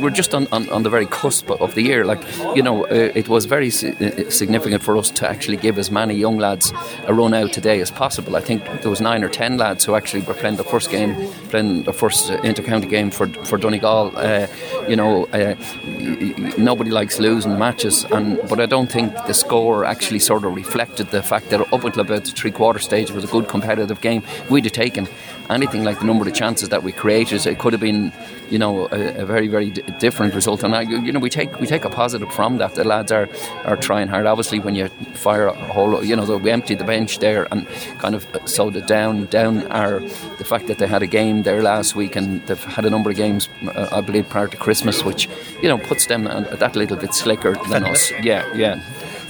We're just on, on, on, the very cusp of the year. Like, you know, uh, it was very si- uh, significant for us to actually give as many young lads a run out today as possible. I think there was nine or ten lads who actually were playing the first game, playing the first uh, inter-county game for, for Donegal. Uh, you know, uh, nobody likes losing matches, and but I don't think the score actually sort of reflected the fact that up until about the three-quarter stage it was a good competitive game. We'd have taken anything like the number of chances that we created. It could have been, you know, a, a very, very d- different result. And I, you know, we take we take a positive from that. The lads are, are trying hard. Obviously, when you fire a whole, you know, we emptied the bench there and kind of sowed it down. Down are the fact that they had a game there last week and they've had a number of games, uh, I believe, prior to Christmas, which you know puts them that little bit slicker than us. Yeah, yeah.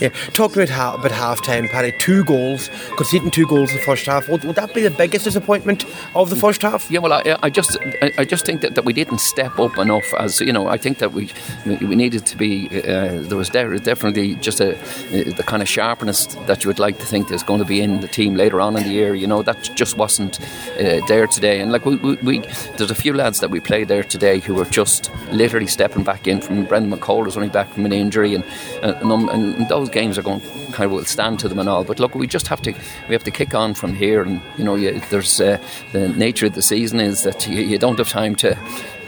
Yeah, talking about half, about half time, Paddy, two goals, conceding two goals in the first half. Would, would that be the biggest disappointment of the first half? Yeah, well, I, I just I just think that, that we didn't step up enough. As you know, I think that we we needed to be. Uh, there was definitely just a, the kind of sharpness that you would like to think there's going to be in the team later on in the year. You know, that just wasn't uh, there today. And like we, we, we, there's a few lads that we played there today who were just literally stepping back in from Brendan McCole was only back from an injury, and and, and those those games are going kind of will stand to them and all. But look, we just have to we have to kick on from here. And you know, you, there's uh, the nature of the season is that you, you don't have time to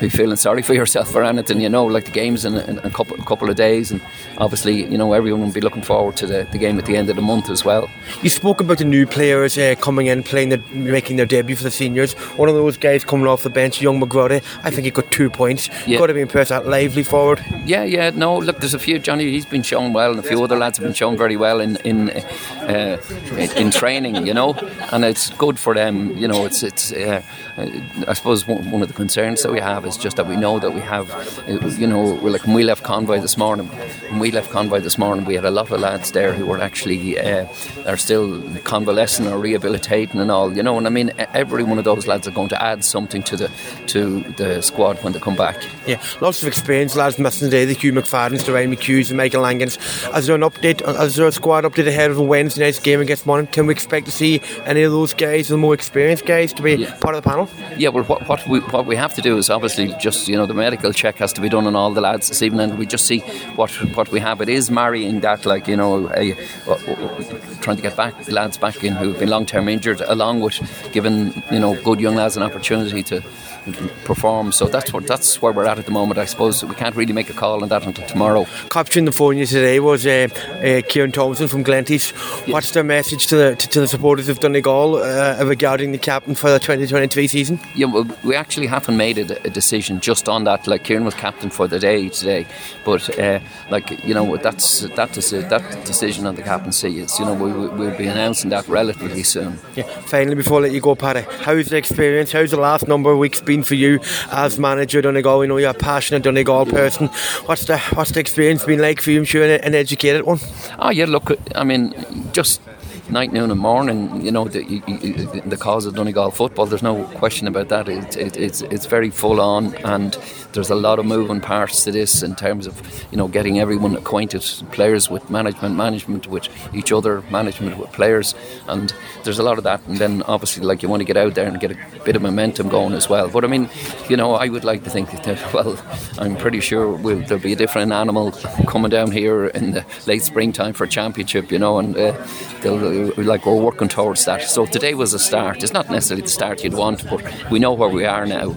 be feeling sorry for yourself for anything, you know, like the game's in, in a couple, couple of days, and obviously, you know, everyone will be looking forward to the, the game at the end of the month as well. You spoke about the new players uh, coming in, playing, the, making their debut for the seniors. One of those guys coming off the bench, young McGrody, I think he got two points. Yeah. Got to be impressed that lively forward. Yeah, yeah, no, look, there's a few. Johnny, he's been shown well, and a few other lads have been shown very well in in uh, in training, you know, and it's good for them. You know, it's it's. Uh, I suppose one of the concerns that we have is just that we know that we have, you know, we're like when we left Convoy this morning, when we left Convoy this morning, we had a lot of lads there who were actually uh, are still convalescing or rehabilitating and all, you know. And I mean, every one of those lads are going to add something to the to the squad when they come back. Yeah, lots of experience lads missing today. The Hugh McFadden's, the Ryan McHughes, and Michael Langans. Is there an update? Is there a squad update ahead of the Wednesday night's game against Monaghan? Can we expect to see any of those guys, the more experienced guys, to be yeah. part of the panel? Yeah, well, what, what we what we have to do is obviously just you know the medical check has to be done on all the lads this evening, and we just see what what we have. It is marrying that, like you know, a, trying to get back lads back in who've been long term injured, along with giving you know good young lads an opportunity to perform. So that's what that's where we're at at the moment. I suppose we can't really make a call on that until tomorrow. Capturing the phone today was uh, uh, Ciaran Thompson from Glenties. What's their message to the to, to the supporters of Donegal uh, regarding the captain for the 2023 season? Yeah, well, we actually haven't made a, a, decision just on that. Like Ciaran was captain for the day today, but uh, like you know that's that is that decision on the captaincy is you know we, we'll be announcing that relatively soon. Yeah. Finally, before I let you go, Paddy, how's the experience? How's the last number of weeks? been for you as manager of Donegal? We know you're a passionate Donegal person. What's the what's the experience been like for you? I'm sure an educated one. Oh yeah, look, I mean, just night, noon, and morning. You know, the, the cause of Donegal football. There's no question about that. It, it, it's it's very full on, and there's a lot of moving parts to this in terms of you know getting everyone acquainted, players with management, management with each other, management with players, and there's a lot of that. And then obviously, like you want to get out there and get a bit of momentum going as well. But I mean, you know, I would like to think that well, I'm pretty sure we'll, there'll be a different animal coming down here in the late springtime for championship. You know, and uh, they'll like we're working towards that. So today was a start. It's not necessarily the start you'd want, but we know where we are now.